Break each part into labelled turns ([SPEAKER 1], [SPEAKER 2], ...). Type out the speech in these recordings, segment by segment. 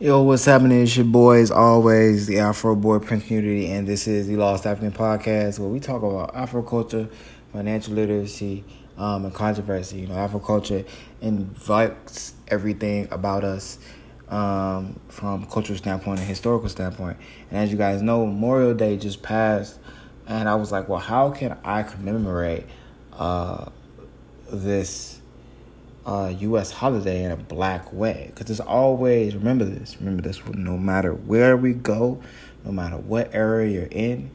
[SPEAKER 1] Yo, what's happening? It's your boy, as always, the Afro Boy Prince Community, and this is the Lost African Podcast, where we talk about Afro culture, financial literacy, um, and controversy. You know, Afro culture invites everything about us um, from cultural standpoint and historical standpoint. And as you guys know, Memorial Day just passed, and I was like, well, how can I commemorate uh, this? Uh, U.S. holiday in a black way. Because it's always, remember this, remember this, no matter where we go, no matter what area you're in,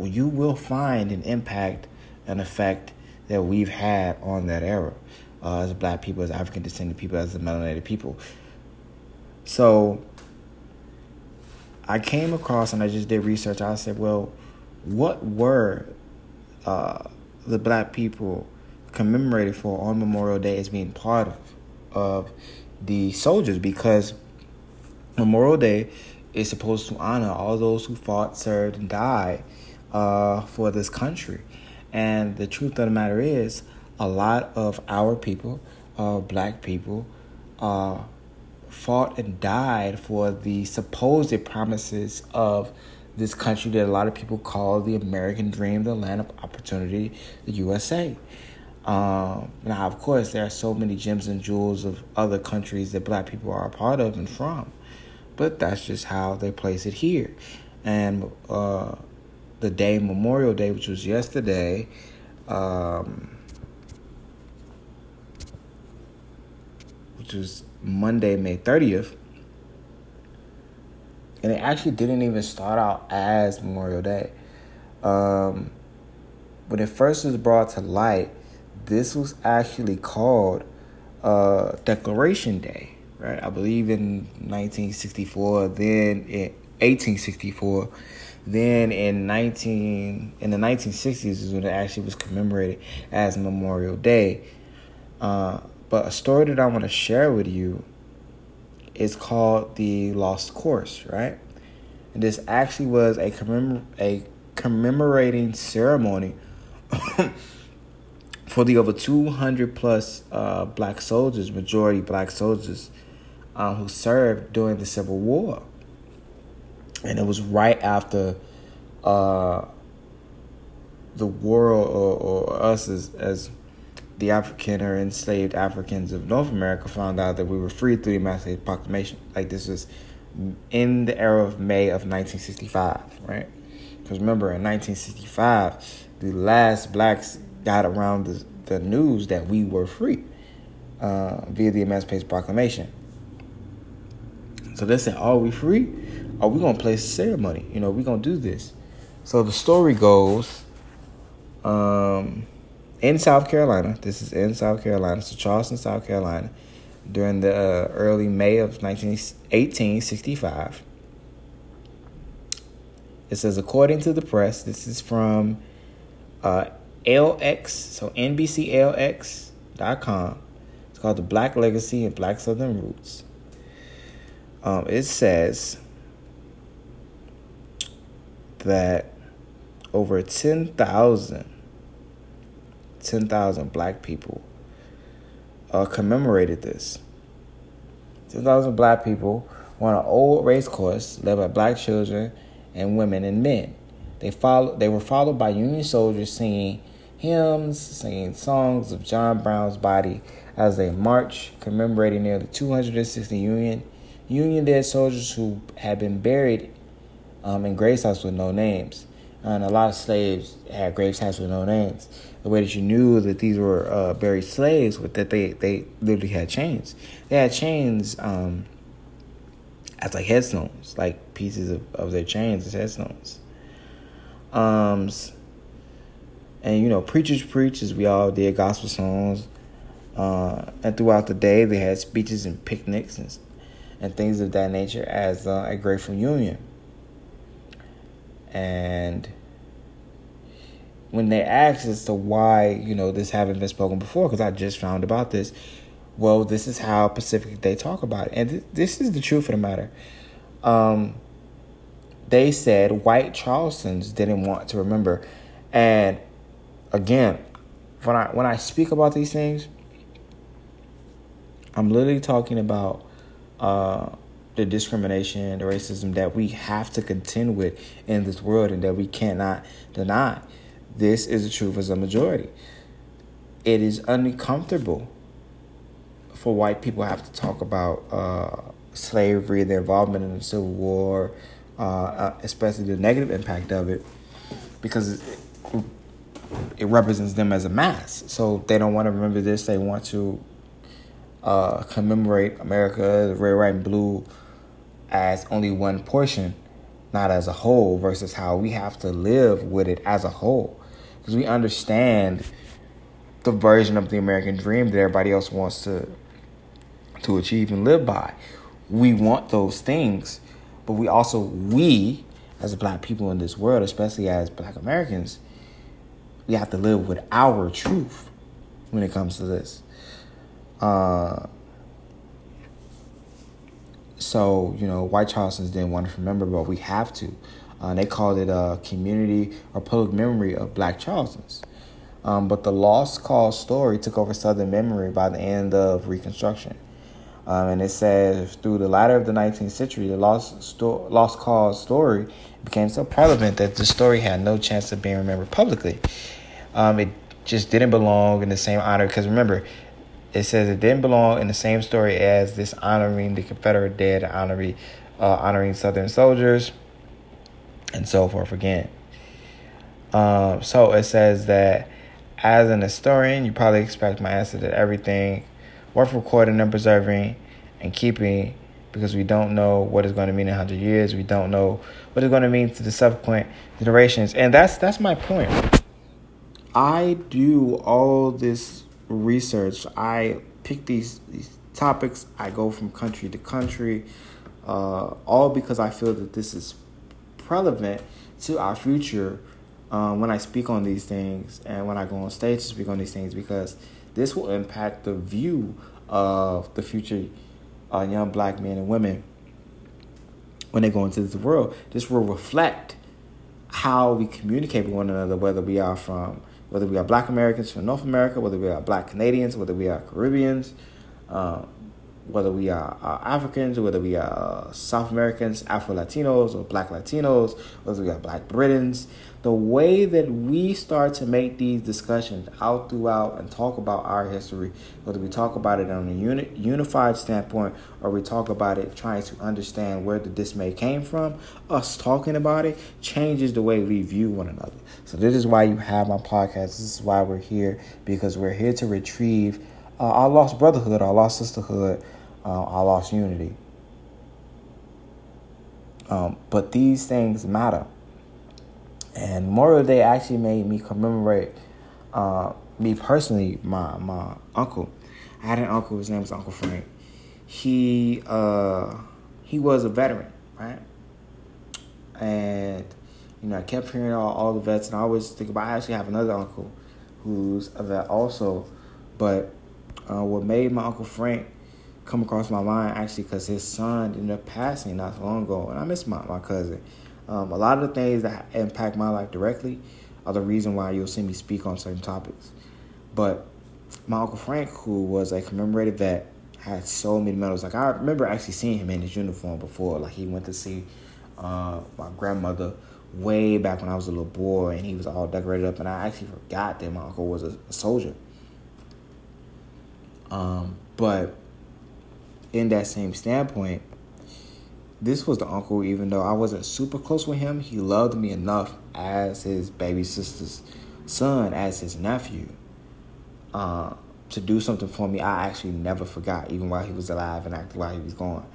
[SPEAKER 1] you will find an impact, an effect that we've had on that era uh, as black people, as African descended people, as the melanated people. So I came across and I just did research. I said, well, what were uh, the black people commemorated for on Memorial Day as being part of, of the soldiers because Memorial Day is supposed to honor all those who fought, served, and died uh, for this country. And the truth of the matter is, a lot of our people, uh, black people, uh, fought and died for the supposed promises of this country that a lot of people call the American dream, the land of opportunity, the USA. Um, now, of course, there are so many gems and jewels of other countries that black people are a part of and from, but that's just how they place it here. And uh, the day Memorial Day, which was yesterday, um, which was Monday, May 30th, and it actually didn't even start out as Memorial Day. Um, when it first was brought to light, this was actually called uh, Decoration Day, right? I believe in 1964, then in 1864, then in 19 in the 1960s is when it actually was commemorated as Memorial Day. Uh, but a story that I want to share with you is called the Lost Course, right? And this actually was a commemor- a commemorating ceremony for the over 200 plus uh, black soldiers, majority black soldiers, um, who served during the Civil War. And it was right after uh, the world, or, or us as, as the African or enslaved Africans of North America found out that we were free through the Emancipation Proclamation. Like this was in the era of May of 1965, right? Because remember, in 1965, the last blacks got around the, the news that we were free uh, via the Emancipation Proclamation. So they said, "Are we free? Are we gonna place a ceremony? You know, we gonna do this." So the story goes, um, in South Carolina. This is in South Carolina, so Charleston, South Carolina, during the uh, early May of 19, 1865. It says, according to the press, this is from uh, LX, so NBCLX.com. It's called The Black Legacy and Black Southern Roots. Um, it says that over 10,000 10,000 black people uh, commemorated this. 10,000 black people were on an old race course led by black children and women and men. They follow, they were followed by Union soldiers singing hymns, singing songs of John Brown's body as they march, commemorating nearly 260 Union Union dead soldiers who had been buried um, in grave sites with no names. And a lot of slaves had grave sites with no names. The way that you knew that these were uh, buried slaves was that they, they literally had chains. They had chains um, as like headstones, like pieces of, of their chains as headstones. Um, and you know, preachers preach as we all did gospel songs. Uh, and throughout the day, they had speeches and picnics and, and things of that nature as uh, a grateful union. And when they asked as to why, you know, this haven't been spoken before, because I just found about this, well, this is how Pacific they talk about it. And th- this is the truth of the matter. Um, they said white Charlestons didn't want to remember. And again, when I when I speak about these things, I'm literally talking about uh, the discrimination, the racism that we have to contend with in this world and that we cannot deny. This is the truth as a majority. It is uncomfortable for white people to have to talk about uh, slavery, their involvement in the Civil War, uh, uh especially the negative impact of it, because it, represents them as a mass. So they don't want to remember this. They want to uh, commemorate America, the red, white, and blue as only one portion, not as a whole, versus how we have to live with it as a whole. Because we understand the version of the American dream that everybody else wants to to achieve and live by. We want those things, but we also we as black people in this world, especially as black Americans, we have to live with our truth when it comes to this. Uh, so, you know, white Charlestons didn't want to remember, but we have to. Uh, they called it a community or public memory of black Charlestons. Um, but the lost cause story took over Southern memory by the end of Reconstruction. Um, and it says through the latter of the 19th century, the lost, sto- lost cause story became so prevalent that the story had no chance of being remembered publicly. Um, it just didn't belong in the same honor because remember, it says it didn't belong in the same story as this honoring the Confederate dead, honoring uh, honoring Southern soldiers, and so forth again. Um, so it says that as an historian, you probably expect my answer to everything worth recording and preserving and keeping because we don't know what it's going to mean in 100 years. We don't know what it's going to mean to the subsequent generations. And that's that's my point. I do all this research. I pick these, these topics. I go from country to country, uh, all because I feel that this is relevant to our future um, when I speak on these things and when I go on stage to speak on these things because this will impact the view of the future uh, young black men and women when they go into this world. This will reflect how we communicate with one another, whether we are from whether we are black Americans from North America, whether we are black Canadians, whether we are Caribbeans, uh, whether we are uh, Africans, whether we are uh, South Americans, Afro Latinos, or black Latinos, whether we are black Britons, the way that we start to make these discussions out throughout and talk about our history, whether we talk about it on a uni- unified standpoint or we talk about it trying to understand where the dismay came from, us talking about it changes the way we view one another. So, this is why you have my podcast. This is why we're here because we're here to retrieve uh, our lost brotherhood, I lost sisterhood, uh, our lost unity. Um, but these things matter. And Memorial Day actually made me commemorate uh, me personally, my my uncle. I had an uncle. His name was Uncle Frank. He uh, he was a veteran, right? And you know, I kept hearing all, all the vets, and I always think about. I actually have another uncle who's a vet also, but uh, what made my uncle Frank come across my mind actually because his son ended up passing not so long ago, and I miss my my cousin. Um, a lot of the things that impact my life directly are the reason why you'll see me speak on certain topics. But my uncle Frank, who was a commemorated vet, had so many medals. Like I remember actually seeing him in his uniform before. Like he went to see uh, my grandmother way back when I was a little boy, and he was all decorated up. And I actually forgot that my uncle was a, a soldier. Um, but in that same standpoint, this was the uncle, even though I wasn't super close with him, he loved me enough as his baby sister's son, as his nephew, uh, to do something for me I actually never forgot, even while he was alive and while he was gone.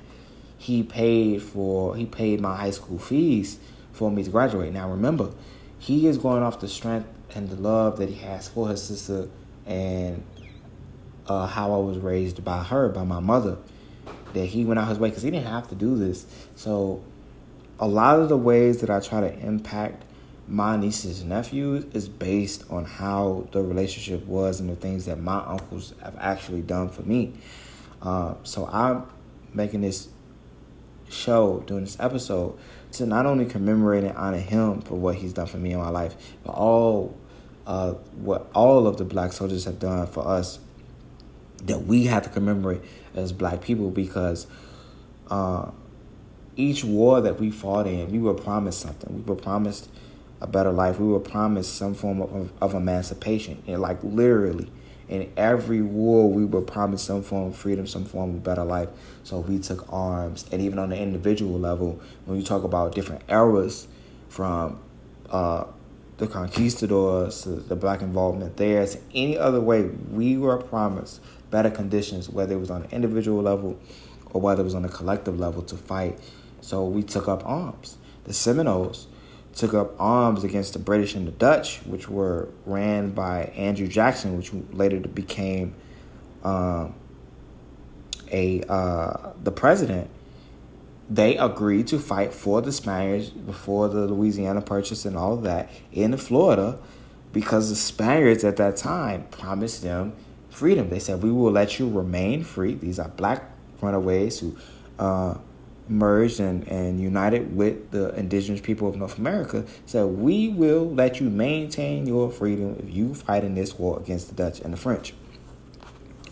[SPEAKER 1] He paid for he paid my high school fees for me to graduate. Now remember, he is going off the strength and the love that he has for his sister and uh, how I was raised by her, by my mother that he went out his way because he didn't have to do this. So, a lot of the ways that I try to impact my nieces and nephews is based on how the relationship was and the things that my uncles have actually done for me. Uh, so, I'm making this show, doing this episode, to not only commemorate and honor him for what he's done for me in my life, but all uh, what all of the black soldiers have done for us that we have to commemorate as black people because uh, each war that we fought in, we were promised something. We were promised a better life. We were promised some form of, of emancipation. And like literally, in every war, we were promised some form of freedom, some form of better life. So we took arms. And even on the individual level, when you talk about different eras from uh, the conquistadors to the black involvement there, to any other way, we were promised better conditions, whether it was on an individual level or whether it was on a collective level to fight. So we took up arms. The Seminoles took up arms against the British and the Dutch, which were ran by Andrew Jackson, which later became um, a uh, the president. They agreed to fight for the Spaniards before the Louisiana Purchase and all of that in Florida because the Spaniards at that time promised them freedom. They said, We will let you remain free. These are black runaways who uh, merged and, and united with the indigenous people of North America. Said, We will let you maintain your freedom if you fight in this war against the Dutch and the French.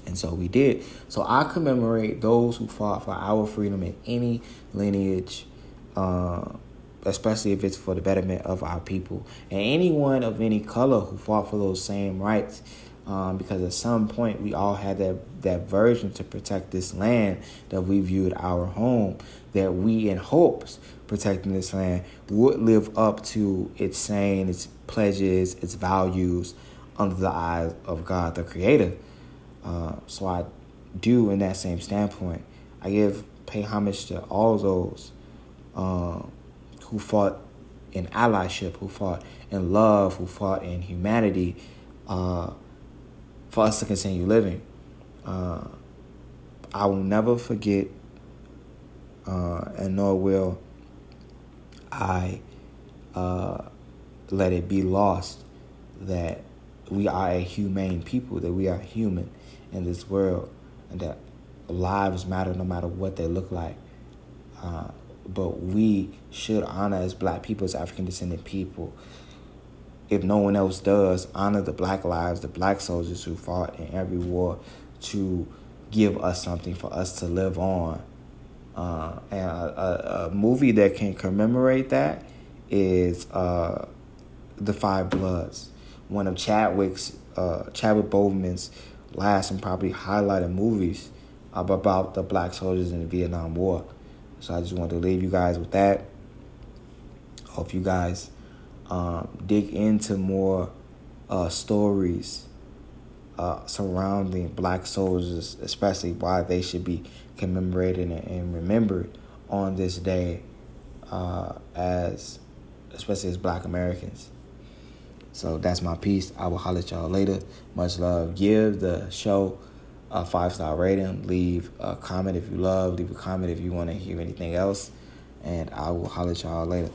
[SPEAKER 1] And so we did. So I commemorate those who fought for our freedom in any lineage. Uh, especially if it's for the betterment of our people. And anyone of any color who fought for those same rights um, because at some point we all had that that version to protect this land that we viewed our home that we in hopes protecting this land would live up to its saying its pledges its values under the eyes of god the creator uh, so i do in that same standpoint i give pay homage to all those uh, who fought in allyship who fought in love who fought in humanity uh, for us to continue living. Uh, I will never forget, uh, and nor will I uh, let it be lost that we are a humane people, that we are human in this world, and that lives matter no matter what they look like. Uh, but we should honor as black people, as African descendant people, if no one else does, honor the black lives, the black soldiers who fought in every war to give us something for us to live on. Uh, and a, a, a, movie that can commemorate that is uh, The Five Bloods, one of Chadwick's, uh, Chadwick Boseman's last and probably highlighted movies about the black soldiers in the Vietnam War. So I just want to leave you guys with that. Hope you guys um, dig into more uh, stories uh, surrounding black soldiers, especially why they should be commemorated and, remembered on this day uh, as especially as black Americans. So that's my piece. I will holler at y'all later. Much love. Give the show a five star rating. Leave a comment if you love. Leave a comment if you want to hear anything else. And I will holler at y'all later.